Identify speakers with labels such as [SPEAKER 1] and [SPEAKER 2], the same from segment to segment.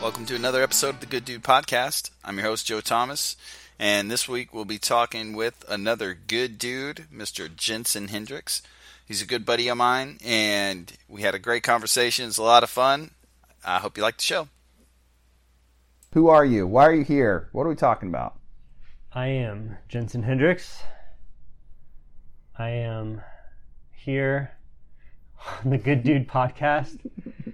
[SPEAKER 1] Welcome to another episode of the Good Dude Podcast. I'm your host, Joe Thomas, and this week we'll be talking with another good dude, Mr. Jensen Hendricks. He's a good buddy of mine, and we had a great conversation. It's a lot of fun. I hope you like the show.
[SPEAKER 2] Who are you? Why are you here? What are we talking about?
[SPEAKER 3] I am Jensen Hendricks. I am here on the Good Dude podcast,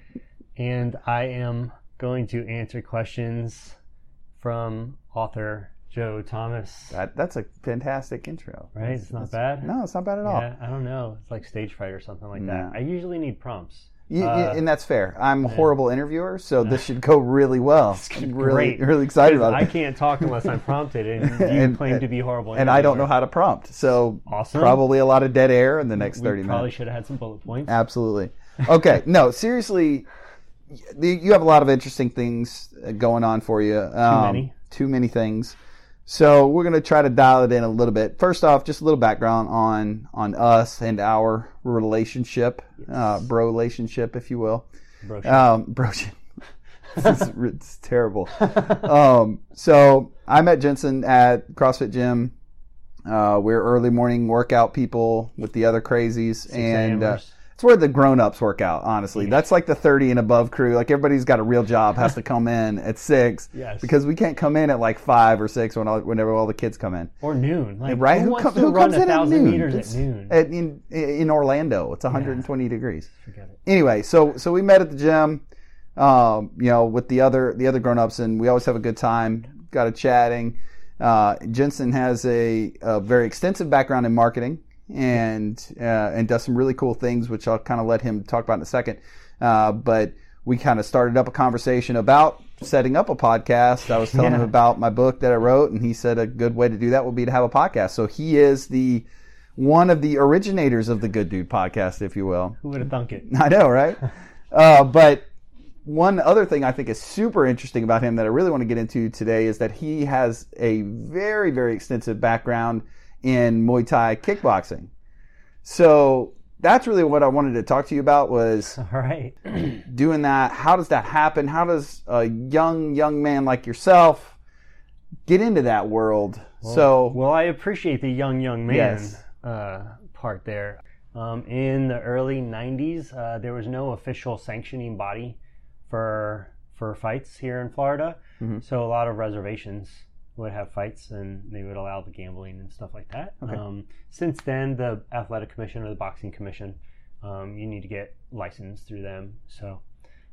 [SPEAKER 3] and I am going to answer questions from author Joe Thomas.
[SPEAKER 2] That, that's a fantastic intro.
[SPEAKER 3] Right? It's not bad.
[SPEAKER 2] No, it's not bad at all.
[SPEAKER 3] Yeah, I don't know. It's like stage fright or something like
[SPEAKER 2] No.
[SPEAKER 3] that. I usually need prompts.
[SPEAKER 2] You-
[SPEAKER 3] Uh,
[SPEAKER 2] and that's fair. I'm a horrible interviewer, so this should go really well. I'm really,
[SPEAKER 3] Great.
[SPEAKER 2] really excited about it.
[SPEAKER 3] I can't talk unless I'm prompted, and you
[SPEAKER 2] And-
[SPEAKER 3] claim to be horrible.
[SPEAKER 2] And I don't know how to prompt, so
[SPEAKER 3] Awesome.
[SPEAKER 2] probably a lot of dead air in the next
[SPEAKER 3] We
[SPEAKER 2] 30
[SPEAKER 3] probably
[SPEAKER 2] minutes.
[SPEAKER 3] should have had some bullet points.
[SPEAKER 2] Absolutely. Okay. no, seriously, you have a lot of interesting things uh, going on for you. Um,
[SPEAKER 3] many.
[SPEAKER 2] Too many things. So we're going to try to dial it in a little bit. First off, just a little background on on us and our relationship, uh, bro relationship, if you will.
[SPEAKER 3] Bro,
[SPEAKER 2] Um, bro, it's, it's terrible. Um, so I met Jensen at CrossFit Gym. Uh, we're early morning workout people with the other crazies, and uh. It's where the grown-ups work out. Honestly, that's like the thirty and above crew. Like everybody's got a real job, has to come in at six.
[SPEAKER 3] Yes.
[SPEAKER 2] Because we can't come in at like five or six when all, whenever all the kids come in.
[SPEAKER 3] or noon. Like,
[SPEAKER 2] Right?
[SPEAKER 3] Who,
[SPEAKER 2] Who,
[SPEAKER 3] wants
[SPEAKER 2] com-
[SPEAKER 3] to
[SPEAKER 2] who comes
[SPEAKER 3] a
[SPEAKER 2] in at
[SPEAKER 3] thousand
[SPEAKER 2] noon?
[SPEAKER 3] meters
[SPEAKER 2] It's-
[SPEAKER 3] at noon?
[SPEAKER 2] at- in in Orlando, it's 120 degrees
[SPEAKER 3] Forget it.
[SPEAKER 2] anyway, so so we met at the gym, um, you know, with the other the other grown ups, and we always have a good time. Got a chatting. Uh, Jensen has a, a very extensive background in marketing and uh, and does some really cool things, which I'll kind of let him talk about in a second. Uh, but we kind of started up a conversation about setting up a podcast. I was telling him about my book that I wrote, and he said a good way to do that would be to have a podcast. So he is the one of the originators of the Good Dude podcast, if you will.
[SPEAKER 3] Who would have thunk it?
[SPEAKER 2] I know, right? uh, but one other thing I think is super interesting about him that I really want to get into today is that he has a very, very extensive background in Muay Thai kickboxing. So that's really what I wanted to talk to you about was
[SPEAKER 3] All right.
[SPEAKER 2] doing that. How does that happen? How does a young, young man like yourself get into that world? so
[SPEAKER 3] Well, I appreciate the young, young man
[SPEAKER 2] Yes.
[SPEAKER 3] uh, part there. Um, in the early '90s, uh, there was no official sanctioning body for for fights here in Florida,
[SPEAKER 2] Mhm.
[SPEAKER 3] so a lot of reservations would have fights, and they would allow the gambling and stuff like that.
[SPEAKER 2] Okay.
[SPEAKER 3] Um, since then, the athletic commission or the boxing commission, um, you need to get licensed through them. So.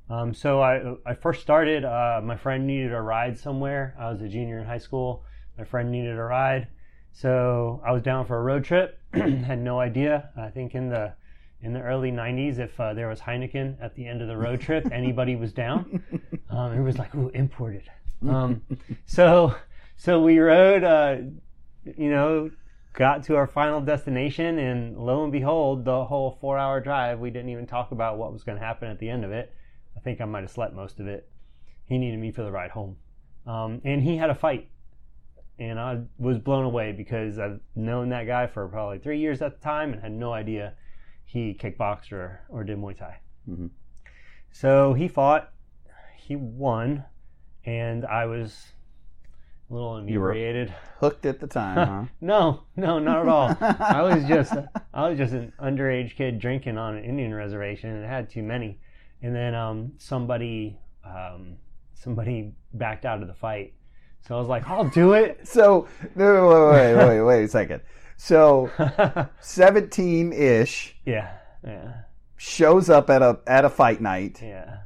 [SPEAKER 3] Um, so I, I first started. Uh, my friend needed a ride somewhere. I was a junior in high school. My friend needed a ride, so I was down for a road trip. Had no idea. I think in the in the early '90s, if uh, there was Heineken at the end of the road trip, anybody was down. Um, it was like, ooh, imported. Um, so so we rode. Uh, you know, got to our final destination, and lo and behold, the whole four-hour drive, we didn't even talk about what was going to happen at the end of it. I think I might have slept most of it. He needed me for the ride home, um, and he had a fight, and I was blown away because I've known that guy for probably three years at the time and had no idea he kickboxed or, or did Muay Thai.
[SPEAKER 2] Mhm.
[SPEAKER 3] So he fought, he won, and I was a little
[SPEAKER 2] You were-
[SPEAKER 3] inebriated.
[SPEAKER 2] hooked at the time,
[SPEAKER 3] No, no, not at all. I was just I was just an underage kid drinking on an Indian reservation and had too many. And then um, somebody um, somebody backed out of the fight. So I was like, I'll do it.
[SPEAKER 2] So, no, wait, wait, wait, wait, a second. So, 17 ish
[SPEAKER 3] yeah, yeah,
[SPEAKER 2] shows up at a at a fight night,
[SPEAKER 3] yeah,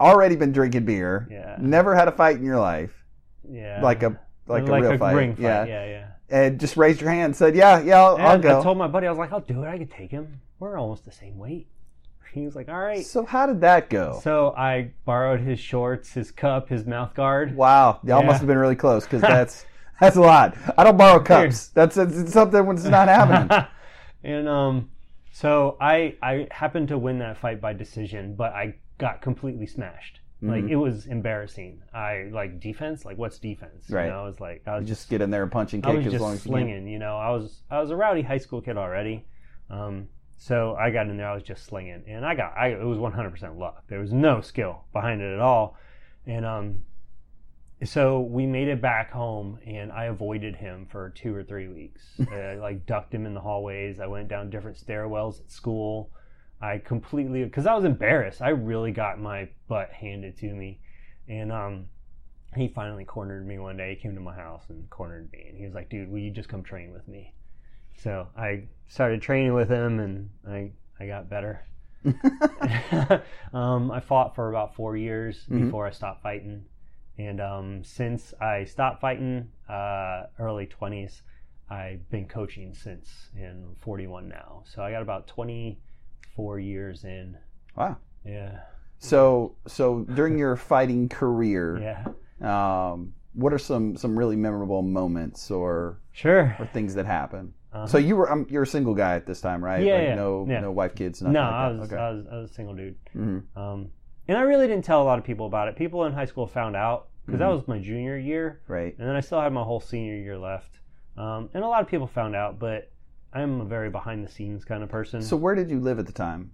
[SPEAKER 2] already been drinking beer,
[SPEAKER 3] Yeah.
[SPEAKER 2] never had a fight in your life,
[SPEAKER 3] yeah.
[SPEAKER 2] like a like, a real fight.
[SPEAKER 3] ring fight.
[SPEAKER 2] Yeah.
[SPEAKER 3] Yeah, yeah.
[SPEAKER 2] And just raised your hand and said, Yeah, yeah, I'll, I'll go.
[SPEAKER 3] I told my buddy, I was like, I'll do it. I could take him. We're almost the same weight. He was like, all right.
[SPEAKER 2] so, how did that go?
[SPEAKER 3] So I borrowed his shorts, his cup, his mouth guard.
[SPEAKER 2] wow, y'all
[SPEAKER 3] Yeah.
[SPEAKER 2] must have been really close because that's that's a lot. I don't borrow cups. That's it's something when it's not happening.
[SPEAKER 3] and um, so I I happened to win that fight by decision, but I got completely smashed. Like
[SPEAKER 2] Mhm.
[SPEAKER 3] it was embarrassing. I like defense. Like what's defense?
[SPEAKER 2] Right.
[SPEAKER 3] You know, I was like I was just
[SPEAKER 2] Just get in there and punch and
[SPEAKER 3] I
[SPEAKER 2] kick
[SPEAKER 3] was
[SPEAKER 2] as long
[SPEAKER 3] just
[SPEAKER 2] as you can.
[SPEAKER 3] slinging. You know, I was I was a rowdy high school kid already. Um, so I got in there. I was just slinging, and I got I it was 100% luck. There was no skill behind it at all. and um, so we made it back home, and I avoided him for two or three weeks. I like ducked him in the hallways. I went down different stairwells at school. I completely because I was embarrassed. I really got my butt handed to me, and um, he finally cornered me one day. He came to my house and cornered me, and he was like, "Dude, will you just come train with me?" So I started training with him, and I I got better. um, I fought for about four years
[SPEAKER 2] Mhm.
[SPEAKER 3] before I stopped fighting, and um, since I stopped fighting, uh, early twenties, I've been coaching since, and I'm 41 now. So I got about 24 years in.
[SPEAKER 2] Wow.
[SPEAKER 3] Yeah,
[SPEAKER 2] So so during your fighting career,
[SPEAKER 3] yeah,
[SPEAKER 2] um, what are some some really memorable moments or
[SPEAKER 3] sure.
[SPEAKER 2] or things that happen?
[SPEAKER 3] Uh-huh.
[SPEAKER 2] So you were um, you're a single guy at this time, right?
[SPEAKER 3] Yeah,
[SPEAKER 2] Like
[SPEAKER 3] yeah,
[SPEAKER 2] no
[SPEAKER 3] yeah.
[SPEAKER 2] no wife, kids, nothing
[SPEAKER 3] no,
[SPEAKER 2] like
[SPEAKER 3] I was,
[SPEAKER 2] okay.
[SPEAKER 3] I was I was a single dude.
[SPEAKER 2] Mhm.
[SPEAKER 3] Um, and I really didn't tell a lot of people about it. People in high school found out because that
[SPEAKER 2] Mhm.
[SPEAKER 3] was my junior year,
[SPEAKER 2] Right.
[SPEAKER 3] and then I still had my whole senior year left. Um, and a lot of people found out, but I'm a very behind the scenes kind of person.
[SPEAKER 2] So where did you live at the time?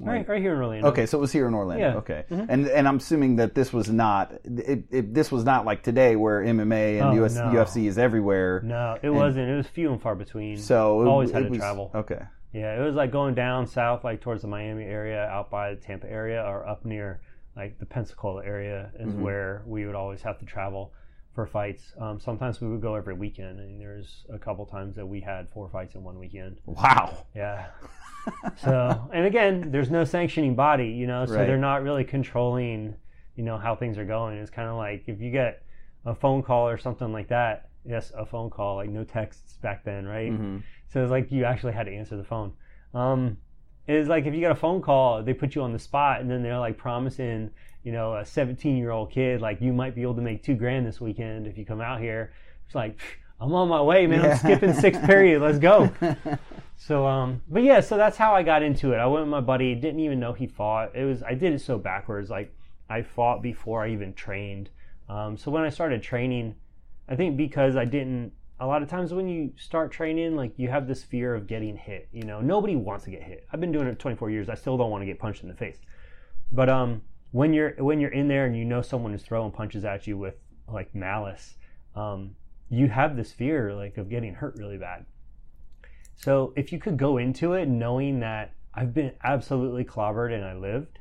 [SPEAKER 3] right, right here in Orlando.
[SPEAKER 2] Okay, so it was here in Orlando.
[SPEAKER 3] Yeah.
[SPEAKER 2] Okay,
[SPEAKER 3] Mhm.
[SPEAKER 2] and and I'm assuming that this was not it, it, this was not like today where MMA and
[SPEAKER 3] Oh,
[SPEAKER 2] US,
[SPEAKER 3] no.
[SPEAKER 2] UFC is everywhere.
[SPEAKER 3] No, it wasn't. It was few and far between.
[SPEAKER 2] So it,
[SPEAKER 3] Always
[SPEAKER 2] it
[SPEAKER 3] had to
[SPEAKER 2] was-
[SPEAKER 3] travel.
[SPEAKER 2] Okay.
[SPEAKER 3] Yeah, it was like going down south, like towards the Miami area, out by the Tampa area, or up near like the Pensacola area is
[SPEAKER 2] Mhm.
[SPEAKER 3] where we would always have to travel for fights. Um, sometimes we would go every weekend, and there's a couple times that we had four fights in one weekend.
[SPEAKER 2] Wow.
[SPEAKER 3] Yeah. so, and again, there's no sanctioning body, you know, so
[SPEAKER 2] Right.
[SPEAKER 3] they're not really controlling, you know, how things are going. It's kind of like if you get a phone call or something like that. Yes, a phone call, like no texts back then, right?
[SPEAKER 2] Mhm.
[SPEAKER 3] So it's like you actually had to answer the phone. Um, it's like if you got a phone call, they put you on the spot, and then they're like promising, you know, a 17 year old kid like you might be able to make two grand this weekend if you come out here. It's like I'm on my way, man.
[SPEAKER 2] Yeah.
[SPEAKER 3] I'm skipping sixth period. Let's go. So, um, but yeah, so that's how I got into it. I went with my buddy. Didn't even know he fought. It was I did it so backwards. Like I fought before I even trained. Um, so when I started training, I think because I didn't. A lot of times when you start training, like you have this fear of getting hit. You know, nobody wants to get hit. I've been doing it 24 years. I still don't want to get punched in the face. But um, when you're when you're in there and you know someone is throwing punches at you with like malice, um, you have this fear like of getting hurt really bad. So if you could go into it knowing that I've been absolutely clobbered and I lived,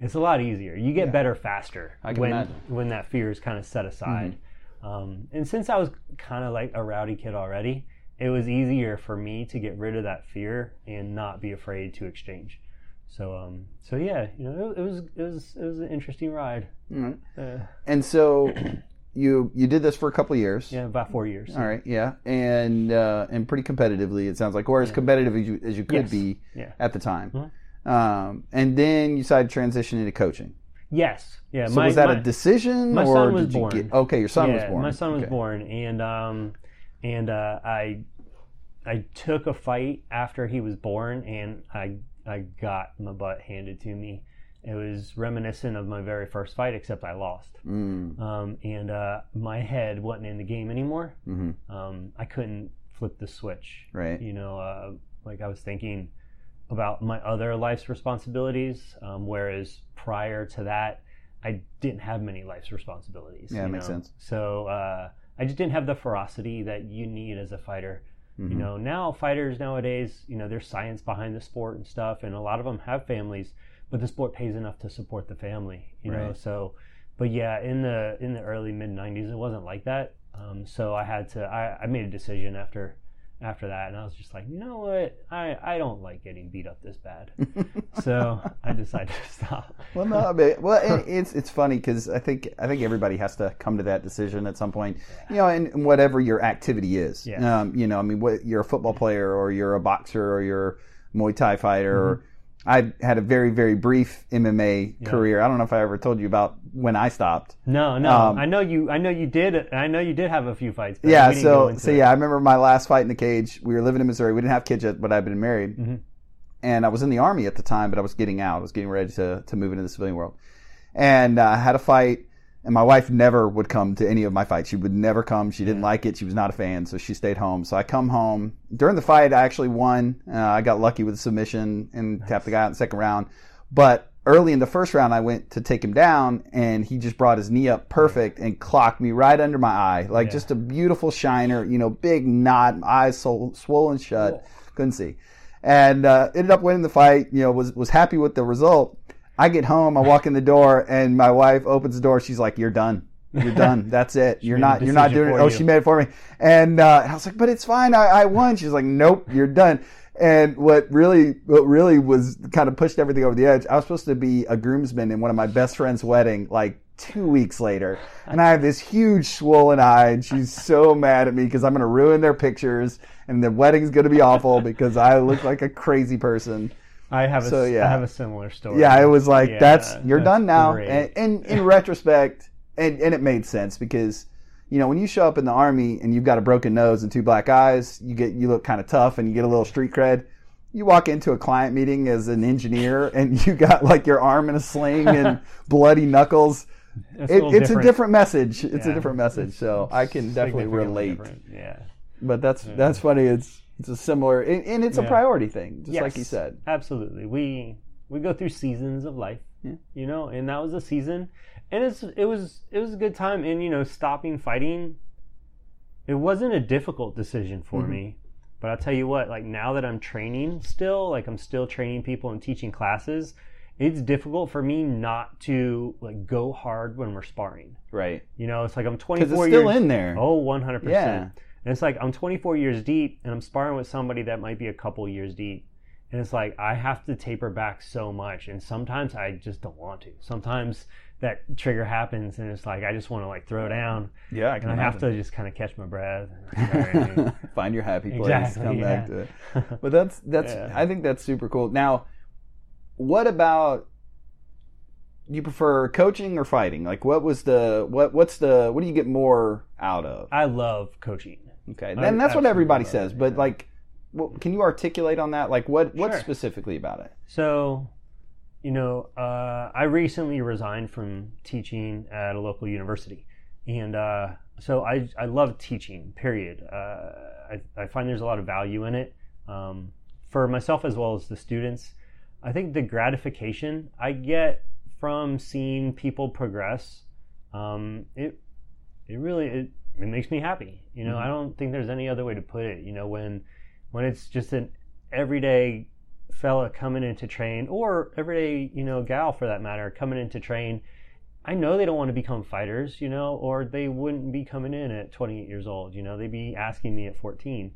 [SPEAKER 3] it's a lot easier. You get
[SPEAKER 2] Yeah.
[SPEAKER 3] better faster when
[SPEAKER 2] imagine. Mm-hmm.
[SPEAKER 3] when that fear is kind of set aside. Um, and since I was kind of like a rowdy kid already, it was easier for me to get rid of that fear and not be afraid to exchange. So um, so yeah, you know, it, it was it was it was an interesting ride.
[SPEAKER 2] Right.
[SPEAKER 3] Uh,
[SPEAKER 2] And so you you did this for a couple of years.
[SPEAKER 3] yeah, about four years.
[SPEAKER 2] All right. Yeah. And uh, and pretty competitively, it sounds like, or as competitive as you as you could
[SPEAKER 3] Yes.
[SPEAKER 2] be
[SPEAKER 3] Yeah.
[SPEAKER 2] at the time.
[SPEAKER 3] Mhm.
[SPEAKER 2] Um, and then you decided to transition into coaching.
[SPEAKER 3] Yes. Yeah.
[SPEAKER 2] So was that a decision,
[SPEAKER 3] my
[SPEAKER 2] or
[SPEAKER 3] son was
[SPEAKER 2] did you
[SPEAKER 3] born.
[SPEAKER 2] get? Okay, your son
[SPEAKER 3] yeah,
[SPEAKER 2] was born.
[SPEAKER 3] My son was
[SPEAKER 2] Okay.
[SPEAKER 3] born, and um, and uh, I I took a fight after he was born, and I I got my butt handed to me. It was reminiscent of my very first fight, except I lost.
[SPEAKER 2] Mm,
[SPEAKER 3] Um, and uh, my head wasn't in the game anymore.
[SPEAKER 2] mhm.
[SPEAKER 3] Um, I couldn't flip the switch.
[SPEAKER 2] Right.
[SPEAKER 3] You know, uh, like I was thinking about my other life's responsibilities, um, whereas prior to that, I didn't have many life's responsibilities.
[SPEAKER 2] Yeah, makes
[SPEAKER 3] know?
[SPEAKER 2] sense.
[SPEAKER 3] So uh, I just didn't have the ferocity that you need as a fighter.
[SPEAKER 2] Mhm.
[SPEAKER 3] You know, now fighters nowadays, you know, there's science behind the sport and stuff, and a lot of them have families, but the sport pays enough to support the family. You know, so, but yeah, in the in the early mid '90s, it wasn't like that. Um, so I had to, I, I made a decision after after that, and I was just like, you know what, I I don't like getting beat up this bad, so I decided to stop.
[SPEAKER 2] Well, no, I mean, well, it, it's it's funny because I think I think everybody has to come to that decision at some point. You know, and whatever your activity is.
[SPEAKER 3] Yeah.
[SPEAKER 2] Um, you know, I mean, what, you're a football player or you're a boxer or you're a Muay Thai fighter.
[SPEAKER 3] Mm-hmm.
[SPEAKER 2] Or I had a very very brief MMA career. I don't know if I ever told you about when I stopped.
[SPEAKER 3] No, no,
[SPEAKER 2] Um,
[SPEAKER 3] I know you, I know you did, I know you did have a few fights.
[SPEAKER 2] Yeah,
[SPEAKER 3] we didn't go
[SPEAKER 2] so so yeah, I remember my last fight in the cage. We were living in Missouri. We didn't have kids yet, but I'd been married,
[SPEAKER 3] Mhm.
[SPEAKER 2] and I was in the army at the time. But I was getting out. I was getting ready to to move into the civilian world, and uh, I had a fight. And my wife never would come to any of my fights. She would never come. She didn't like it. She was not a fan, so she stayed home. So I come home during the fight. I actually won. Uh, I got lucky with a submission and tapped the guy out in the second round. But early in the first round, I went to take him down, and he just brought his knee up perfect and clocked me right under my eye, like
[SPEAKER 3] Yeah.
[SPEAKER 2] just a beautiful shiner. You know, big knot, eyes so swollen shut, couldn't see, and uh, ended up winning the fight. You know, was was happy with the result. I get home, I walk in the door, and my wife opens the door. She's like, "You're done." You're done. That's it. You're not. You're not doing it. Oh,
[SPEAKER 3] you.
[SPEAKER 2] she made it for me. And, uh, and I was like, but it's fine. I, I won. She's like, nope, you're done. And what really, what really was kind of pushed everything over the edge. I was supposed to be a groomsman in one of my best friend's wedding, like two weeks later, and I have this huge swollen eye, and she's so mad at me because I'm going to ruin their pictures, and the wedding's going to be awful because I look like a crazy person.
[SPEAKER 3] I have a,
[SPEAKER 2] So, yeah.
[SPEAKER 3] I have a similar story.
[SPEAKER 2] Yeah, it was like
[SPEAKER 3] Yeah,
[SPEAKER 2] that's you're
[SPEAKER 3] that's
[SPEAKER 2] done now.
[SPEAKER 3] great.
[SPEAKER 2] And, and in retrospect, and, and it made sense because you know when you show up in the army and you've got a broken nose and two black eyes, you get you look kind of tough and you get a little street cred. You walk into a client meeting as an engineer and you got like your arm in a sling and bloody knuckles.
[SPEAKER 3] It's
[SPEAKER 2] It,
[SPEAKER 3] little
[SPEAKER 2] it's a different message. It's a different message. So I can definitely relate.
[SPEAKER 3] different. Yeah.
[SPEAKER 2] But that's that's funny. It's it's a similar and, and it's a priority thing, just like you said.
[SPEAKER 3] Absolutely. We we go through seasons of life.
[SPEAKER 2] Yeah.
[SPEAKER 3] You know, and that was a season. And it's it was it was a good time and you know, stopping fighting it wasn't a difficult decision for
[SPEAKER 2] Mhm.
[SPEAKER 3] me. But I'll tell you what, like now that I'm training still, like I'm still training people and teaching classes, it's difficult for me not to like go hard when we're sparring.
[SPEAKER 2] Right.
[SPEAKER 3] You know, it's like I'm 24
[SPEAKER 2] it's still
[SPEAKER 3] years
[SPEAKER 2] in there.
[SPEAKER 3] Oh, 100%.
[SPEAKER 2] Yeah.
[SPEAKER 3] And it's like I'm 24 years deep and I'm sparring with somebody that might be a couple years deep. And it's like I have to taper back so much. And sometimes I just don't want to. Sometimes that trigger happens and it's like I just want to like throw down
[SPEAKER 2] Yeah, I can
[SPEAKER 3] and I have to just kind of catch my breath.
[SPEAKER 2] Find your happy place.
[SPEAKER 3] Exactly,
[SPEAKER 2] come back to it. But that's that's
[SPEAKER 3] Yeah.
[SPEAKER 2] I think that's super cool. Now, what about you prefer coaching or fighting? Like, what was the what what's the what do you get more out of?
[SPEAKER 3] I love coaching.
[SPEAKER 2] Okay, then that's what everybody says.
[SPEAKER 3] it,
[SPEAKER 2] But
[SPEAKER 3] yeah.
[SPEAKER 2] like, what, can you articulate on that? Like, what what
[SPEAKER 3] Sure.
[SPEAKER 2] specifically about it?
[SPEAKER 3] So, you know, uh, I recently resigned from teaching at a local university, and uh, so I I love teaching. Period. Uh, I I find there's a lot of value in it um, for myself as well as the students. I think the gratification I get from seeing people progress, um, it it really it, it makes me happy. You know,
[SPEAKER 2] Mhm.
[SPEAKER 3] I don't think there's any other way to put it. You know, when when it's just an everyday fella coming in to train, or everyday, you know, gal for that matter, coming in to train, I know they don't want to become fighters, you know, or they wouldn't be coming in at 28 years old, you know, they'd be asking me at 14.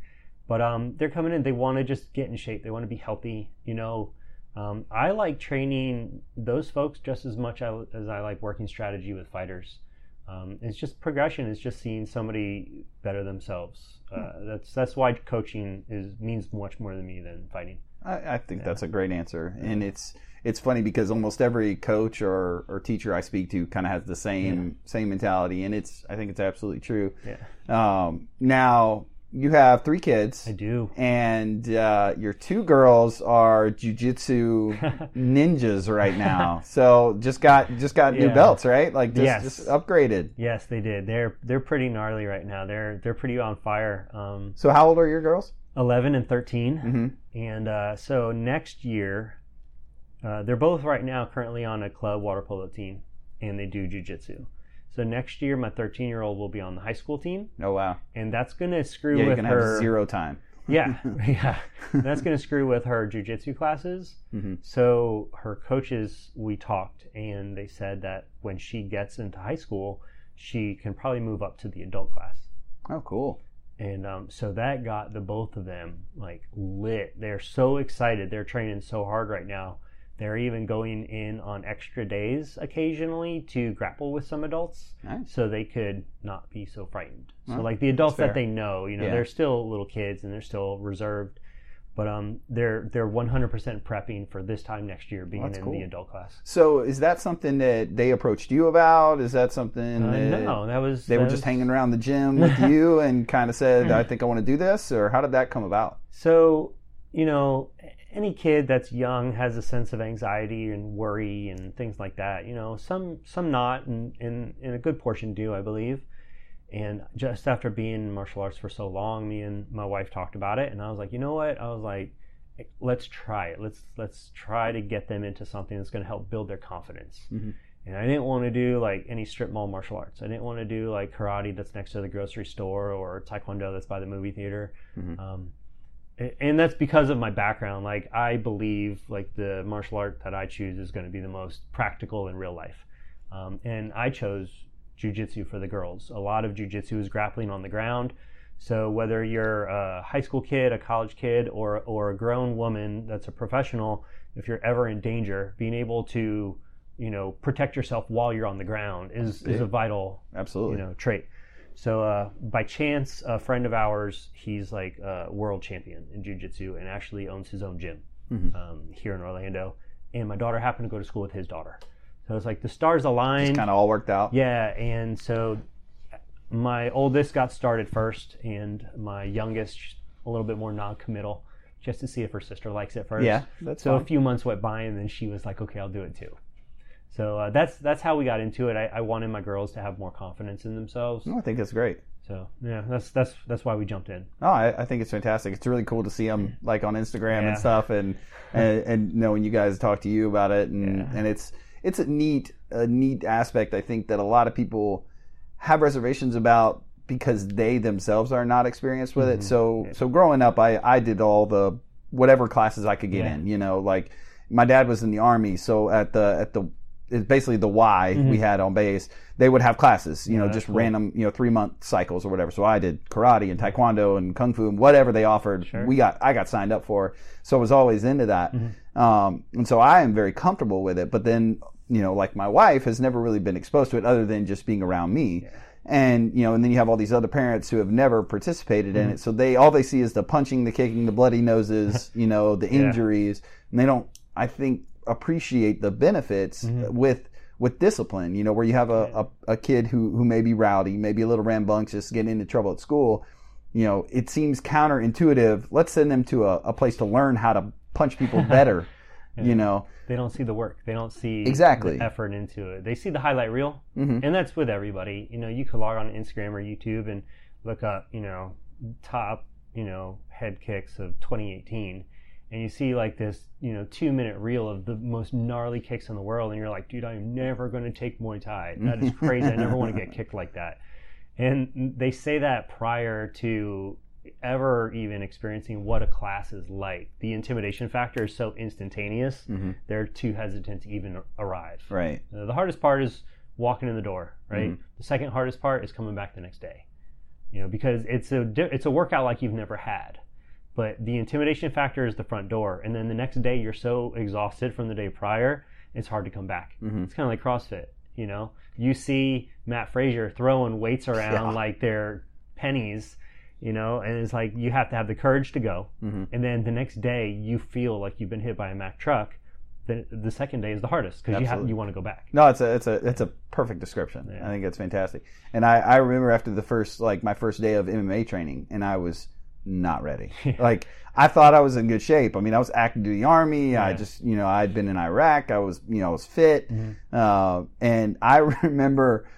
[SPEAKER 3] But um, they're coming in, they want to just get in shape, they want to be healthy, you know. Um, I like training those folks just as much as I like working strategy with fighters. Um, it's just progression. It's just seeing somebody better themselves. Uh, that's that's why coaching is means much more to me than fighting.
[SPEAKER 2] I, I think that's a great answer, and it's it's funny because almost every coach or, or teacher I speak to kind of has the same same mentality, and it's I think it's absolutely true.
[SPEAKER 3] Yeah,
[SPEAKER 2] Um, now you have three kids,
[SPEAKER 3] I do.
[SPEAKER 2] and uh, your two girls are jujitsu ninjas right now. so just got just got new belts, right? Like just,
[SPEAKER 3] Yes.
[SPEAKER 2] just upgraded.
[SPEAKER 3] Yes, they did. They're they're pretty gnarly right now. They're they're pretty on fire. Um,
[SPEAKER 2] So how old are your girls?
[SPEAKER 3] 11 and 13.
[SPEAKER 2] hmm
[SPEAKER 3] And uh, so next year, uh, they're both right now currently on a club water polo team, and they do jujitsu. So next year, my 13 year old will be on the high school team,
[SPEAKER 2] Oh wow!
[SPEAKER 3] and that's going to screw
[SPEAKER 2] Yeah,
[SPEAKER 3] with
[SPEAKER 2] gonna
[SPEAKER 3] her.
[SPEAKER 2] have zero time.
[SPEAKER 3] Yeah, yeah. That's going to screw with her jujitsu classes.
[SPEAKER 2] Mhm.
[SPEAKER 3] So her coaches, we talked, and they said that when she gets into high school, she can probably move up to the adult class.
[SPEAKER 2] Oh, cool.
[SPEAKER 3] And um, so that got the both of them like lit. They're so excited. They're training so hard right now. They're even going in on extra days occasionally to grapple with some adults
[SPEAKER 2] Nice.
[SPEAKER 3] so they could not be so frightened. So like the adults that they know, you know,
[SPEAKER 2] Yeah.
[SPEAKER 3] they're still little kids and they're still reserved. But um, they're they're 100% prepping for this time next year being
[SPEAKER 2] That's
[SPEAKER 3] in
[SPEAKER 2] cool.
[SPEAKER 3] the adult class.
[SPEAKER 2] So is that something that they approached you about? Is that something
[SPEAKER 3] Uh,
[SPEAKER 2] that
[SPEAKER 3] no, that was
[SPEAKER 2] they were
[SPEAKER 3] that
[SPEAKER 2] just
[SPEAKER 3] was-
[SPEAKER 2] hanging around the gym with you and kind of said, "I think I want to do this," or how did that come about?
[SPEAKER 3] So, you know, any kid that's young has a sense of anxiety and worry and things like that. You know, some some not, and, and, and a good portion do, I believe. And just after being in martial arts for so long, me and my wife talked about it, and I was like, you know what? I was like, let's try it. Let's let's try to get them into something that's going to help build their confidence.
[SPEAKER 2] Mhm.
[SPEAKER 3] And I didn't want to do like any strip mall martial arts. I didn't want to do like karate that's next to the grocery store or taekwondo that's by the movie theater.
[SPEAKER 2] Mhm.
[SPEAKER 3] Um, and that's because of my background. Like I believe like the martial art that I choose is going to be the most practical in real life. Um, and I chose jujitsu for the girls. A lot of jujitsu is grappling on the ground. So whether you're a high school kid, a college kid, or or a grown woman that's a professional, if you're ever in danger, being able to you know protect yourself while you're on the ground is is a vital
[SPEAKER 2] Absolutely.
[SPEAKER 3] you know trait. So uh, by chance, a friend of ours, he's like a world champion in jujitsu and actually owns his own gym
[SPEAKER 2] Mhm.
[SPEAKER 3] um, here in Orlando. And my daughter happened to go to school with his daughter. So it's like the stars aligned.
[SPEAKER 2] Kind of all worked out.
[SPEAKER 3] Yeah, and so my oldest got started first, and my youngest a little bit more non-committal, just to see if her sister likes it first.
[SPEAKER 2] Yeah, that's
[SPEAKER 3] so
[SPEAKER 2] fine.
[SPEAKER 3] a few months went by, and then she was like, "Okay, I'll do it too." So uh, that's that's how we got into it. I, I wanted my girls to have more confidence in themselves.
[SPEAKER 2] No, I think that's great.
[SPEAKER 3] So yeah, that's that's that's why we jumped in.
[SPEAKER 2] Oh, I, I think it's fantastic. It's really cool to see them like on Instagram
[SPEAKER 3] Yeah.
[SPEAKER 2] and stuff, and, and and knowing you guys talk to you about it, and
[SPEAKER 3] Yeah.
[SPEAKER 2] and it's it's a neat a neat aspect. I think that a lot of people have reservations about because they themselves are not experienced with it.
[SPEAKER 3] Mhm.
[SPEAKER 2] So so growing up, I I did all the whatever classes I could get
[SPEAKER 3] Yeah.
[SPEAKER 2] in. You know, like my dad was in the army, so at the at the it's basically the Y we had on base. They would have classes, you know,
[SPEAKER 3] Mm-hmm.
[SPEAKER 2] just
[SPEAKER 3] cool.
[SPEAKER 2] random, you know, three month cycles or whatever. So I did karate and taekwondo and kung fu and whatever they offered.
[SPEAKER 3] Sure.
[SPEAKER 2] We got I got signed up for, so I was always into that. Um, and so I am very comfortable with it. But then, you know, like my wife has never really been exposed to it other than just being around me. And you know, and then you have all these other parents who have never participated in it, so they all they see is the punching, the kicking, the bloody noses, you know, the injuries, and they don't, I think, appreciate the benefits with with discipline. You know, where you have a, a, a kid who who may be rowdy, maybe a little rambunctious, getting into trouble at school. You know, it seems counterintuitive. Let's send them to a, a place to learn how to punch people better. You know,
[SPEAKER 3] They don't see the work. They don't see
[SPEAKER 2] Exactly.
[SPEAKER 3] the effort into it. They see the highlight reel,
[SPEAKER 2] Mhm.
[SPEAKER 3] and that's with everybody. You know, you could log on Instagram or YouTube and look up, you know, top, you know, head kicks of 2018, and you see like this, you know, two minute reel of the most gnarly kicks in the world, and you're like, dude, I'm never going to take Muay Thai. That is crazy. I never want to get kicked like that. And they say that prior to ever even experiencing what a class is like. The intimidation factor is so instantaneous, they're too hesitant to even arrive.
[SPEAKER 2] right?
[SPEAKER 3] Uh, the hardest part is walking in the door, right?
[SPEAKER 2] Mm-hmm.
[SPEAKER 3] The second hardest part is coming back the next day. You know, because it's a it's a workout like you've never had. But the intimidation factor is the front door, and then the next day you're so exhausted from the day prior, it's hard to come back.
[SPEAKER 2] Mm-hmm.
[SPEAKER 3] It's kind of like CrossFit. You know, you see Mat Fraser throwing weights around
[SPEAKER 2] Yeah.
[SPEAKER 3] like they're pennies. You know, and it's like you have to have the courage to go,
[SPEAKER 2] Mm-hmm.
[SPEAKER 3] and then the next day you feel like you've been hit by a Mack truck. Then the second day is the hardest because you have you want to go back.
[SPEAKER 2] No, it's a it's a it's a perfect description.
[SPEAKER 3] Yeah.
[SPEAKER 2] I think it's fantastic. And I, I remember after the first like my first day of MMA training, and I was not ready. like I thought I was in good shape. I mean, I was active duty army. I just you know I'd been in Iraq. I was you know I was fit,
[SPEAKER 3] Mm-hmm.
[SPEAKER 2] uh, and I remember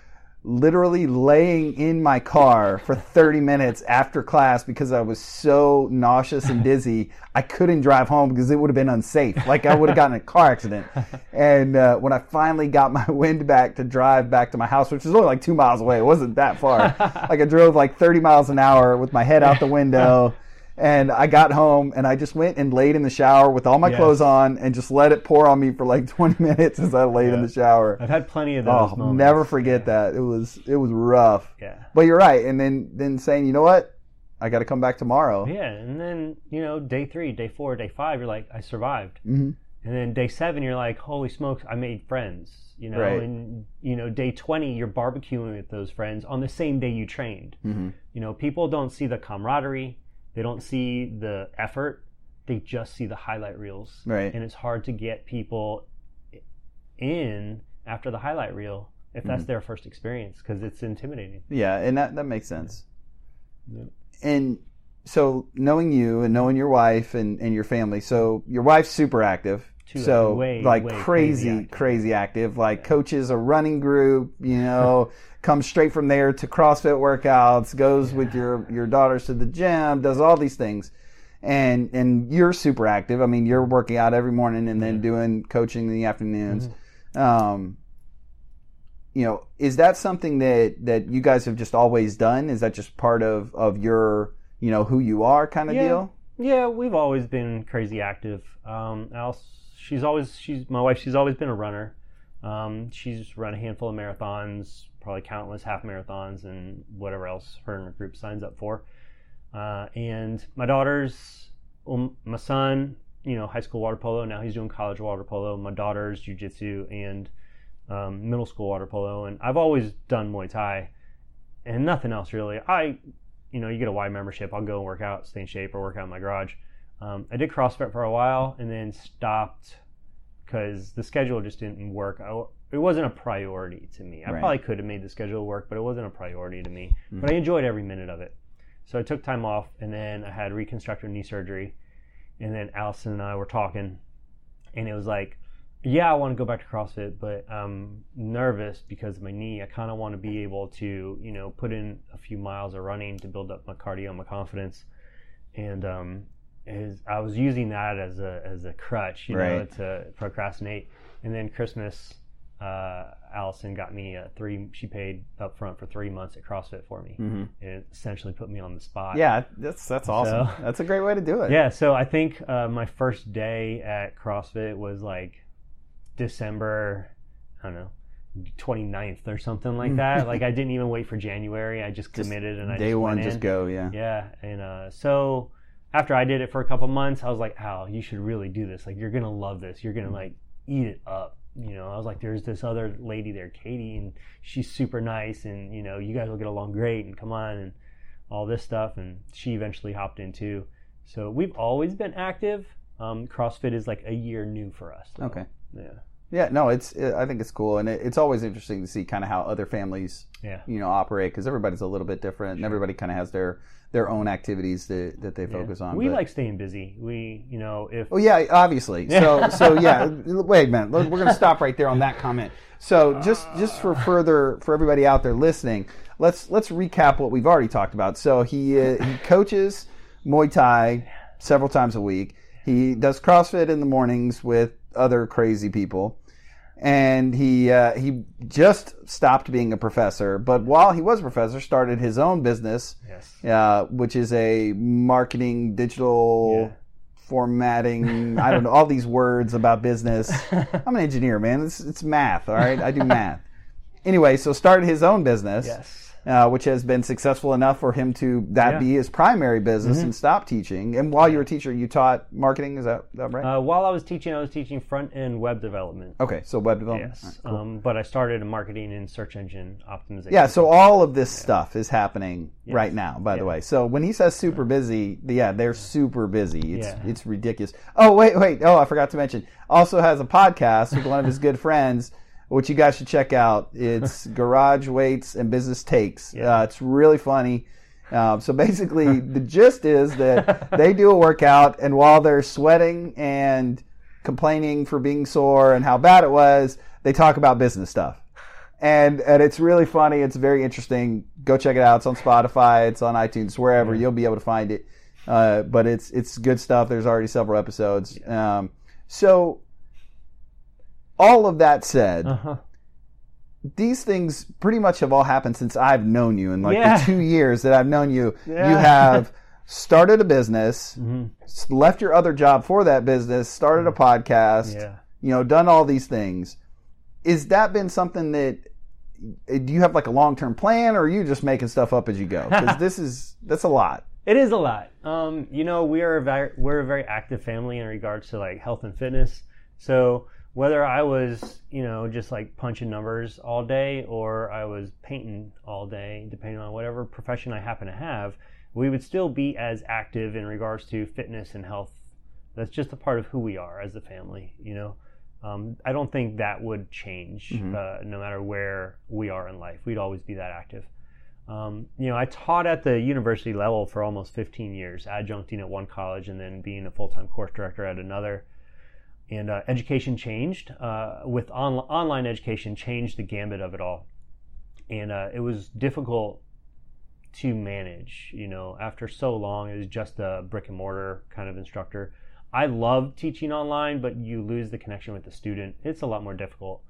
[SPEAKER 2] literally laying in my car for 30 minutes after class because I was so nauseous and dizzy. I couldn't drive home because it would have been unsafe. Like I would have gotten a car accident. And uh, when I finally got my wind back to drive back to my house, which was only like two miles away, it wasn't that far. like I drove like 30 miles an hour with my head out the window. And I got home and I just went and laid in the shower with all my
[SPEAKER 3] Yes.
[SPEAKER 2] clothes on and just let it pour on me for like 20 minutes as I laid in the shower.
[SPEAKER 3] I've had plenty of those
[SPEAKER 2] Oh,
[SPEAKER 3] moments.
[SPEAKER 2] never forget that. It was it was rough.
[SPEAKER 3] Yeah.
[SPEAKER 2] But you're right. And then then saying, you know what, I got to come back tomorrow.
[SPEAKER 3] Yeah, and then you know, day three, day four, day five, you're like, I survived.
[SPEAKER 2] Mhm.
[SPEAKER 3] And then day seven, you're like, holy smokes, I made friends. You know,
[SPEAKER 2] Right.
[SPEAKER 3] and you know, day twenty, you're barbecuing with those friends on the same day you trained.
[SPEAKER 2] Mhm.
[SPEAKER 3] You know, people don't see the camaraderie, they don't see the effort, they just see the highlight reels.
[SPEAKER 2] Right.
[SPEAKER 3] And it's hard to get people in after the highlight reel if that's mm-hmm. their first experience because it's intimidating.
[SPEAKER 2] Yeah, and that that makes sense.
[SPEAKER 3] Yep.
[SPEAKER 2] And so knowing you and knowing your wife and, and your family, so your wife's super active.
[SPEAKER 3] Too
[SPEAKER 2] so
[SPEAKER 3] active. Way,
[SPEAKER 2] like
[SPEAKER 3] way
[SPEAKER 2] crazy,
[SPEAKER 3] crazy
[SPEAKER 2] crazy
[SPEAKER 3] active.
[SPEAKER 2] active. Like coaches a running group, you know, comes straight from there to CrossFit workouts, goes with your your daughters to the gym, does all these things. and and you're super active. I mean, you're working out every morning and then doing coaching in the afternoons.
[SPEAKER 3] Mm-hmm.
[SPEAKER 2] Um, you know, is that something that that you guys have just always done? Is that just part of of your you know who you are kind of
[SPEAKER 3] Yeah.
[SPEAKER 2] deal?
[SPEAKER 3] Yeah, we've always been crazy active. Um, else, she's always she's my wife. She's always been a runner. Um, she's run a handful of marathons, probably countless half marathons, and whatever else her and her group signs up for. Uh, and my daughters, well, my son, you know, high school water polo. Now he's doing college water polo. My daughter's jujitsu and um, middle school water polo. And I've always done Muay Thai and nothing else really. I you know, you get a Y membership. I'll go and work out, stay in shape, or work out in my garage. Um, I did CrossFit for a while and then stopped because the schedule just didn't work. I, it wasn't a priority to me. I
[SPEAKER 2] Right.
[SPEAKER 3] probably could have made the schedule work, but it wasn't a priority to me. But I enjoyed every minute of it. So I took time off, and then I had reconstructive knee surgery. And then Allison and I were talking, and it was like, yeah, I want to go back to CrossFit, but I'm nervous because of my knee. I kind of want to be able to, you know, put in a few miles of running to build up my cardio, my confidence, and um, is I was using that as a as a crutch, you know, to procrastinate. And then Christmas, uh, Allison got me a three. She paid up front for three months at CrossFit for me,
[SPEAKER 2] Mm-hmm.
[SPEAKER 3] and it essentially put me on the spot.
[SPEAKER 2] Yeah, that's that's awesome.
[SPEAKER 3] So-
[SPEAKER 2] that's a great way to do it.
[SPEAKER 3] Yeah, so I think uh, my first day at CrossFit was like December, I don't know, 29th or something like that. like I didn't even wait for January. I just
[SPEAKER 2] Just
[SPEAKER 3] committed and I
[SPEAKER 2] Day
[SPEAKER 3] just
[SPEAKER 2] one, just go. Yeah.
[SPEAKER 3] Yeah, and uh, so after I did it for a couple months, I was like, Al, you should really do this. Like you're gonna love this. You're gonna like eat it up. You know, I was like, there's this other lady there, Katie, and she's super nice, and you know, you guys will get along great, and come on, and all this stuff. And she eventually hopped in too. So we've always been active. Um, CrossFit is like a year new for us. though.
[SPEAKER 2] Okay.
[SPEAKER 3] Yeah.
[SPEAKER 2] Yeah, no, it's it, I think it's cool, and it, it's always interesting to see kind of how other families,
[SPEAKER 3] Yeah.
[SPEAKER 2] you know, operate because everybody's a little bit different, and everybody kind of has their their own activities that that they
[SPEAKER 3] Yeah.
[SPEAKER 2] focus on.
[SPEAKER 3] We
[SPEAKER 2] but-
[SPEAKER 3] like staying busy. We, you know, if
[SPEAKER 2] Oh yeah, obviously. So so yeah. Wait a minute. We're going to stop right there on that comment. So just just for further for everybody out there listening, let's let's recap what we've already talked about. So he uh, he coaches Muay Thai several times a week. He does CrossFit in the mornings with other crazy people. And he uh, he just stopped being a professor, but while he was a professor, started his own business
[SPEAKER 3] yes,
[SPEAKER 2] uh, which is a marketing digital
[SPEAKER 3] Yeah.
[SPEAKER 2] formatting. I don't know all these words about business. I'm an engineer, man. It's, it's math. All right, I do math. Anyway, so started his own business,
[SPEAKER 3] yes,
[SPEAKER 2] uh, which has been successful enough for him to that
[SPEAKER 3] Yeah. Mm-hmm.
[SPEAKER 2] be his primary business and stop teaching. And while you were a teacher, you taught marketing. Is that, that right?
[SPEAKER 3] Uh, while I was teaching, I was teaching front end web development.
[SPEAKER 2] okay, so web development.
[SPEAKER 3] Yes,
[SPEAKER 2] right, cool.
[SPEAKER 3] um, but I started in marketing and search engine optimization.
[SPEAKER 2] Yeah, so all of this stuff is happening right now, by the way. So when he says super busy, yeah, they're super busy. It's
[SPEAKER 3] Yeah.
[SPEAKER 2] it's ridiculous. Oh, wait, wait. Oh, I forgot to mention. Also has a podcast with one of his good friends, which you guys should check out. It's Garage Weights and Business Takes.
[SPEAKER 3] Yeah.
[SPEAKER 2] Uh, it's really funny. Um, so basically, the gist is that they do a workout, and while they're sweating and complaining for being sore and how bad it was, they talk about business stuff and and it's really funny. It's very interesting. Go check it out. It's on Spotify. It's on iTunes. Wherever you'll be able to find it. Uh, but it's it's good stuff. There's already several episodes. Um, so all of that said,
[SPEAKER 3] Uh-huh.
[SPEAKER 2] these things pretty much have all happened since I've known you. In like
[SPEAKER 3] Yeah.
[SPEAKER 2] the two years that I've known you, you have started a business,
[SPEAKER 3] Mhm.
[SPEAKER 2] left your other job for that business, started a podcast
[SPEAKER 3] Yeah.
[SPEAKER 2] you know, done all these things. Is that been something that do you have like a long term plan, or are you just making stuff up as you go? Because this is that's a lot.
[SPEAKER 3] It is a lot. Um, you know, we are a very, we're a very active family in regards to like health and fitness. So whether I was, you know, just like punching numbers all day or I was painting all day, depending on whatever profession I happen to have, we would still be as active in regards to fitness and health. That's just a part of who we are as a family, you know. Um, I don't think that would change uh, no matter where we are in life. We'd always be that active. Um, you know, I taught at the university level for almost 15 years, adjuncting at one college and then being a full time course director at another. And uh, education changed uh, with on- online education, changed the gambit of it all. And uh, it was difficult to manage. You know, after so long as just a brick and mortar kind of instructor, I love teaching online, but you lose the connection with the student. It's a lot more difficult.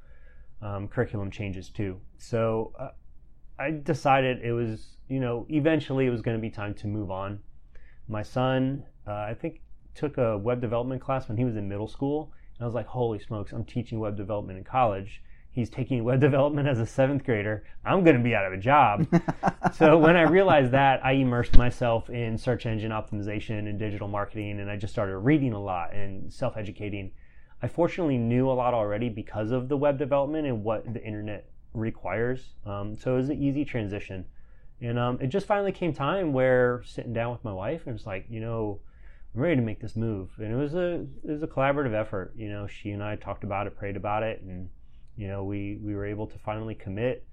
[SPEAKER 3] Um, curriculum changes too. So uh, I decided it was, you know, eventually it was going to be time to move on. My son, uh, I think, took a web development class when he was in middle school. And I was like, holy smokes, I'm teaching web development in college. He's taking web development as a seventh grader. I'm going to be out of a job. so when I realized that, I immersed myself in search engine optimization and digital marketing, and I just started reading a lot and self educating. I fortunately knew a lot already because of the web development and what the internet requires. Um, so it was an easy transition. And um, it just finally came time where sitting down with my wife and it's like, you know, I'm ready to make this move. And it was a it was a collaborative effort. You know, she and I talked about it, prayed about it, and you know, we we were able to finally commit.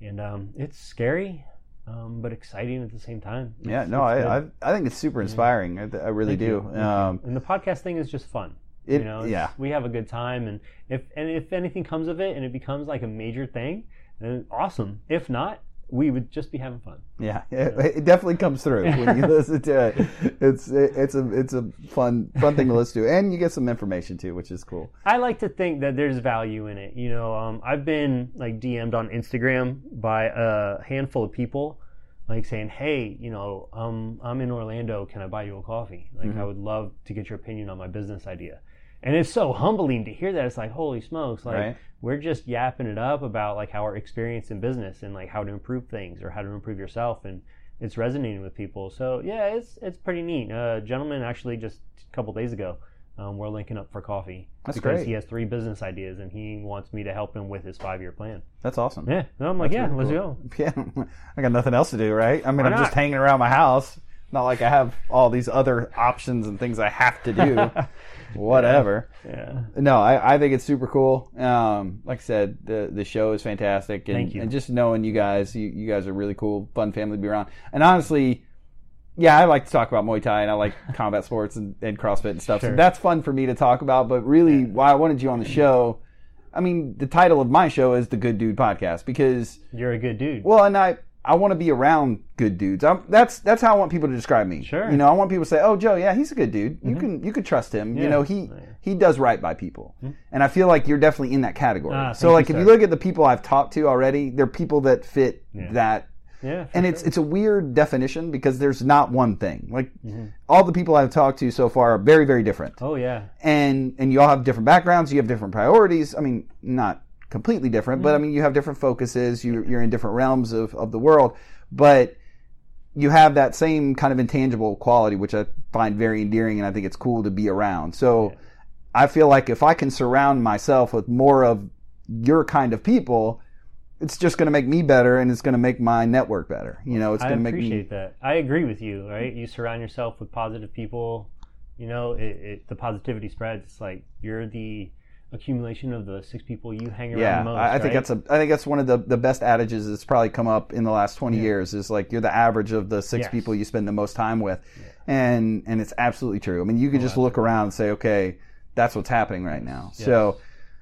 [SPEAKER 3] And um, it's scary, um, but exciting at the same time. It's,
[SPEAKER 2] yeah, no, I, I, I think it's super inspiring. I, I really
[SPEAKER 3] Thank
[SPEAKER 2] do. Um,
[SPEAKER 3] and the podcast thing is just fun.
[SPEAKER 2] It-
[SPEAKER 3] you know,
[SPEAKER 2] yeah.
[SPEAKER 3] we have a good time, and if and if anything comes of it, and it becomes like a major thing, then awesome. If not, we would just be having fun.
[SPEAKER 2] Yeah, it, it definitely comes through when you listen to it. It's it's a it's a fun fun thing to listen to, and you get some information too, which is cool.
[SPEAKER 3] I like to think that there's value in it. You know, um, I've been like DM'd on Instagram by a handful of people, like saying, "Hey, you know, um, I'm in Orlando. Can I buy you a coffee? Like,
[SPEAKER 2] Mm-hmm.
[SPEAKER 3] I would love to get your opinion on my business idea." And it's so humbling to hear that. It's like, holy smokes! Like,
[SPEAKER 2] Right.
[SPEAKER 3] we're just yapping it up about like how our experience in business and like how to improve things or how to improve yourself, and it's resonating with people. So yeah, it's it's pretty neat. A gentleman actually just a couple days ago, um, we're linking up for coffee
[SPEAKER 2] That's
[SPEAKER 3] because
[SPEAKER 2] great.
[SPEAKER 3] he has three business ideas and he wants me to help him with his five year plan.
[SPEAKER 2] That's awesome.
[SPEAKER 3] Yeah, so I'm like,
[SPEAKER 2] That's
[SPEAKER 3] yeah,
[SPEAKER 2] really
[SPEAKER 3] let's
[SPEAKER 2] cool.
[SPEAKER 3] go.
[SPEAKER 2] Yeah, I got nothing else to do, right? I mean,
[SPEAKER 3] Why
[SPEAKER 2] I'm just hanging around my house. Not like I have all these other options and things I have to do. Whatever.
[SPEAKER 3] Yeah,
[SPEAKER 2] No, I, I think it's super cool. Um, like I said, the the show is fantastic, and,
[SPEAKER 3] Thank you.
[SPEAKER 2] and just knowing you guys, you, you guys are really cool, fun family to be around. And honestly, yeah, I like to talk about Muay Thai and I like combat sports and, and CrossFit and stuff. So that's fun for me to talk about. But really, why I wanted you on the show, I mean, the title of my show is the Good Dude Podcast because
[SPEAKER 3] you're a good dude.
[SPEAKER 2] well, and I I want to be around good dudes. I'm, that's that's how I want people to describe me.
[SPEAKER 3] Sure.
[SPEAKER 2] You know, I want people to say, "Oh, Joe, yeah, he's a good dude. You can you can trust him. You know, he he does right by people." And I feel like you're definitely in that category.
[SPEAKER 3] Ah,
[SPEAKER 2] so like if you look at the people I've talked to already, they're people that fit
[SPEAKER 3] Yeah.
[SPEAKER 2] that
[SPEAKER 3] yeah,
[SPEAKER 2] and it's
[SPEAKER 3] sure.
[SPEAKER 2] it's a weird definition because there's not one thing. Like
[SPEAKER 3] Mm-hmm.
[SPEAKER 2] all the people I've talked to so far are very very different
[SPEAKER 3] oh yeah,
[SPEAKER 2] and and you all have different backgrounds you have different priorities i mean not completely different but mm-hmm. i mean you have different focuses you, you're in different realms of, of the world but you have that same kind of intangible quality which i find very endearing and i think it's cool to be around so i feel like if i can surround myself with more of your kind of people it's just going to make me better and it's going to make my network better you know it's going to make me I
[SPEAKER 3] appreciate that. I agree with you. Right, you surround yourself with positive people. You know, it, it the positivity spreads. It's like you're the accumulation of the six people you hang around
[SPEAKER 2] Yeah,
[SPEAKER 3] the most.
[SPEAKER 2] I, I think
[SPEAKER 3] right?
[SPEAKER 2] that's a. I think that's one of the, the best adages that's probably come up in the last twenty years. Is like you're the average of the six
[SPEAKER 3] Yes.
[SPEAKER 2] people you spend the most time with, and and it's absolutely true. I mean, you could
[SPEAKER 3] Oh,
[SPEAKER 2] just look around and say, okay, that's what's happening right now. So,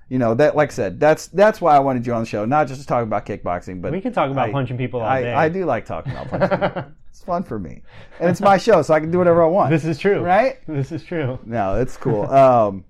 [SPEAKER 2] you know that, like I said, that's that's why I wanted you on the show, not just to talk about kickboxing, but
[SPEAKER 3] we can talk about
[SPEAKER 2] I-
[SPEAKER 3] punching people all day.
[SPEAKER 2] I, I do like talking about punching people. It's fun for me, and it's my show, so I can do whatever I want.
[SPEAKER 3] This is true,
[SPEAKER 2] right?
[SPEAKER 3] This is true.
[SPEAKER 2] No, it's cool. Um,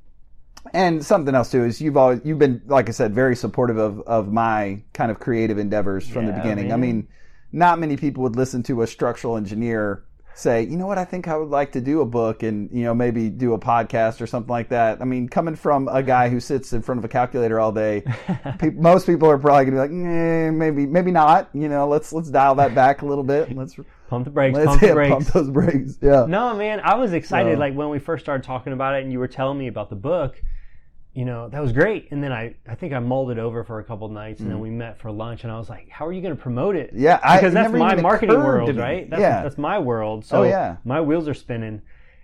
[SPEAKER 2] and something else too is you've always you've been like I said very supportive of of my kind of creative endeavors from the
[SPEAKER 3] Yeah,
[SPEAKER 2] beginning. I mean, not many people would listen to a structural engineer say, you know what, I think I would like to do a book and you know maybe do a podcast or something like that. I mean, coming from a guy who sits in front of a calculator all day, pe- most people are probably gonna be like, nah, maybe maybe not. You know, let's let's dial that back a little bit. Let's
[SPEAKER 3] Pump the brakes.
[SPEAKER 2] let's
[SPEAKER 3] Pump the brakes.
[SPEAKER 2] pump those brakes. Yeah.
[SPEAKER 3] No, man, I was excited.
[SPEAKER 2] So-
[SPEAKER 3] Like when we first started talking about it, and you were telling me about the book. You know that was great, and then I, I think I mulled it over for a couple of nights, and then we met for lunch, and I was like, "How are you going to promote it?"
[SPEAKER 2] Mm. Yeah,
[SPEAKER 3] because that's my marketing world, right? That's,
[SPEAKER 2] Yeah.
[SPEAKER 3] that's my world. So
[SPEAKER 2] Oh, yeah.
[SPEAKER 3] my wheels are spinning,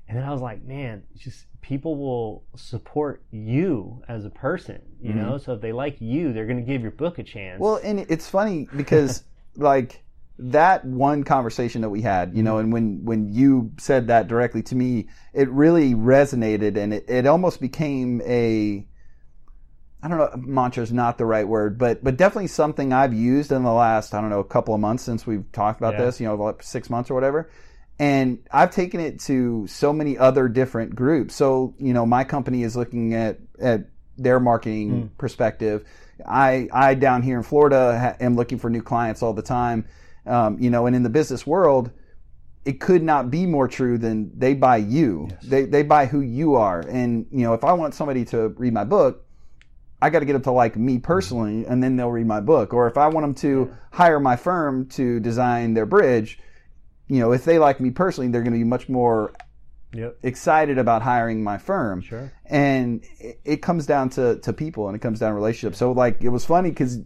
[SPEAKER 3] and then I was like, "Man, just people will support you as a person, you
[SPEAKER 2] Mm-hmm.
[SPEAKER 3] know. So if they like you, they're going to give your book a chance."
[SPEAKER 2] Well, and it's funny because like that one conversation that we had, you know, mm-hmm. and when when you said that directly to me, it really resonated, and it, it almost became a I don't know, mantra is not the right word, but but definitely something I've used in the last I don't know a couple of months since we've talked about
[SPEAKER 3] Yeah.
[SPEAKER 2] this. You know, like six months or whatever. And I've taken it to so many other different groups. So you know, my company is looking at at their marketing mm. perspective. I I down here in Florida ha- am looking for new clients all the time. Um, you know, and in the business world, it could not be more true than they buy you. They they buy who you are. And you know, if I want somebody to read my book, I got to get them to like me personally, and then they'll read my book. Or if I want them to hire my firm to design their bridge, you know, if they like me personally, they're going to be much more
[SPEAKER 3] Yep.
[SPEAKER 2] excited about hiring my firm.
[SPEAKER 3] Sure.
[SPEAKER 2] And it, it comes down to, to people and it comes down to relationships. So like it was funny because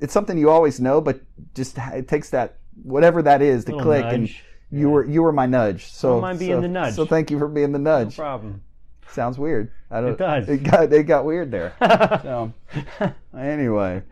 [SPEAKER 2] it's something you always know, but just it takes that whatever that is to click and
[SPEAKER 3] nudge.
[SPEAKER 2] you were you were my nudge. So
[SPEAKER 3] Don't mind being
[SPEAKER 2] so-
[SPEAKER 3] the nudge.
[SPEAKER 2] So thank you for being the
[SPEAKER 3] No
[SPEAKER 2] nudge.
[SPEAKER 3] problem.
[SPEAKER 2] Sounds weird. I don't.
[SPEAKER 3] It does.
[SPEAKER 2] It got it got weird there. so anyway,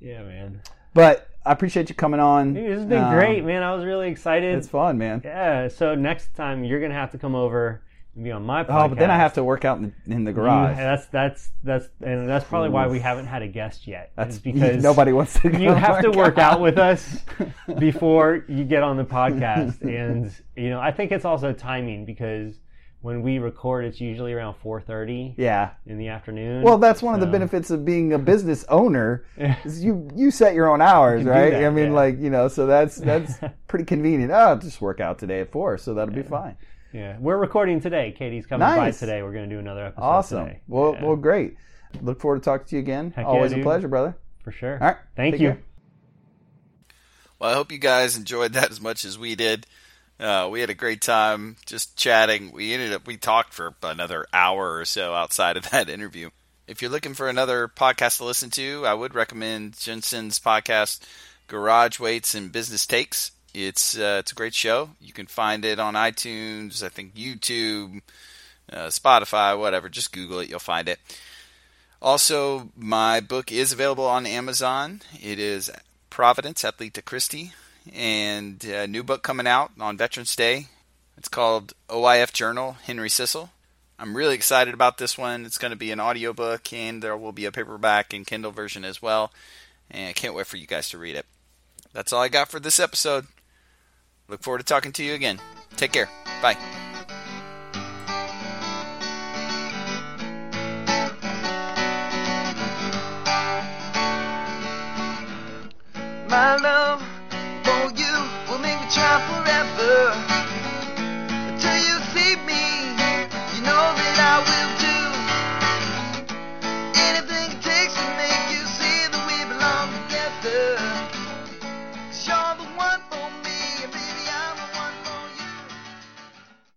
[SPEAKER 3] yeah, man.
[SPEAKER 2] but I appreciate you coming on.
[SPEAKER 3] Dude, this has been
[SPEAKER 2] Um,
[SPEAKER 3] great, man. I was really excited.
[SPEAKER 2] It's fun, man.
[SPEAKER 3] Yeah. So next time you're gonna have to come over and be on my podcast.
[SPEAKER 2] Oh, but then I have to work out in the, in the
[SPEAKER 3] You-
[SPEAKER 2] garage.
[SPEAKER 3] that's that's that's and that's probably why we haven't had a guest yet.
[SPEAKER 2] That's
[SPEAKER 3] because
[SPEAKER 2] nobody wants to.
[SPEAKER 3] you have to work
[SPEAKER 2] out
[SPEAKER 3] out with us before you get on the podcast and you know i think it's also timing because when we record it's usually around 4.30
[SPEAKER 2] Yeah.
[SPEAKER 3] in the afternoon
[SPEAKER 2] Well, that's one of the benefits of being a business owner. Is you you set your own hours,
[SPEAKER 3] You
[SPEAKER 2] right?
[SPEAKER 3] that,
[SPEAKER 2] I mean,
[SPEAKER 3] yeah.
[SPEAKER 2] like you know, so that's that's pretty convenient. Oh, I'll just work out today at four, so that'll be fine.
[SPEAKER 3] Yeah we're recording today katie's coming by today we're going to do another episode
[SPEAKER 2] Awesome.
[SPEAKER 3] today.
[SPEAKER 2] Well,
[SPEAKER 3] Yeah,
[SPEAKER 2] well, great. Look forward to talking to you again.
[SPEAKER 3] Heck yeah,
[SPEAKER 2] Always a
[SPEAKER 3] dude.
[SPEAKER 2] pleasure, brother.
[SPEAKER 3] for sure
[SPEAKER 2] All right.
[SPEAKER 3] thank
[SPEAKER 2] take
[SPEAKER 3] you
[SPEAKER 2] care.
[SPEAKER 1] Well, I hope you guys enjoyed that as much as we did. Uh, we had a great time just chatting. We ended up we talked for another hour or so outside of that interview. If you're looking for another podcast to listen to, I would recommend Jensen's podcast, Garage Weights and Business Takes. It's uh, it's a great show. You can find it on iTunes, I think YouTube, uh, Spotify, whatever. Just Google it, you'll find it. Also, my book is available on Amazon. It is Providence, Athleta Christie, and a new book coming out on Veterans Day. It's called OIF Journal, Henry Sissel. I'm really excited about this one. It's going to be an audiobook, and there will be a paperback and Kindle version as well. And I can't wait for you guys to read it. That's all I got for this episode. Look forward to talking to you again. Take care. Bye.
[SPEAKER 4] My love for you will make me try forever
[SPEAKER 2] until you
[SPEAKER 4] see me.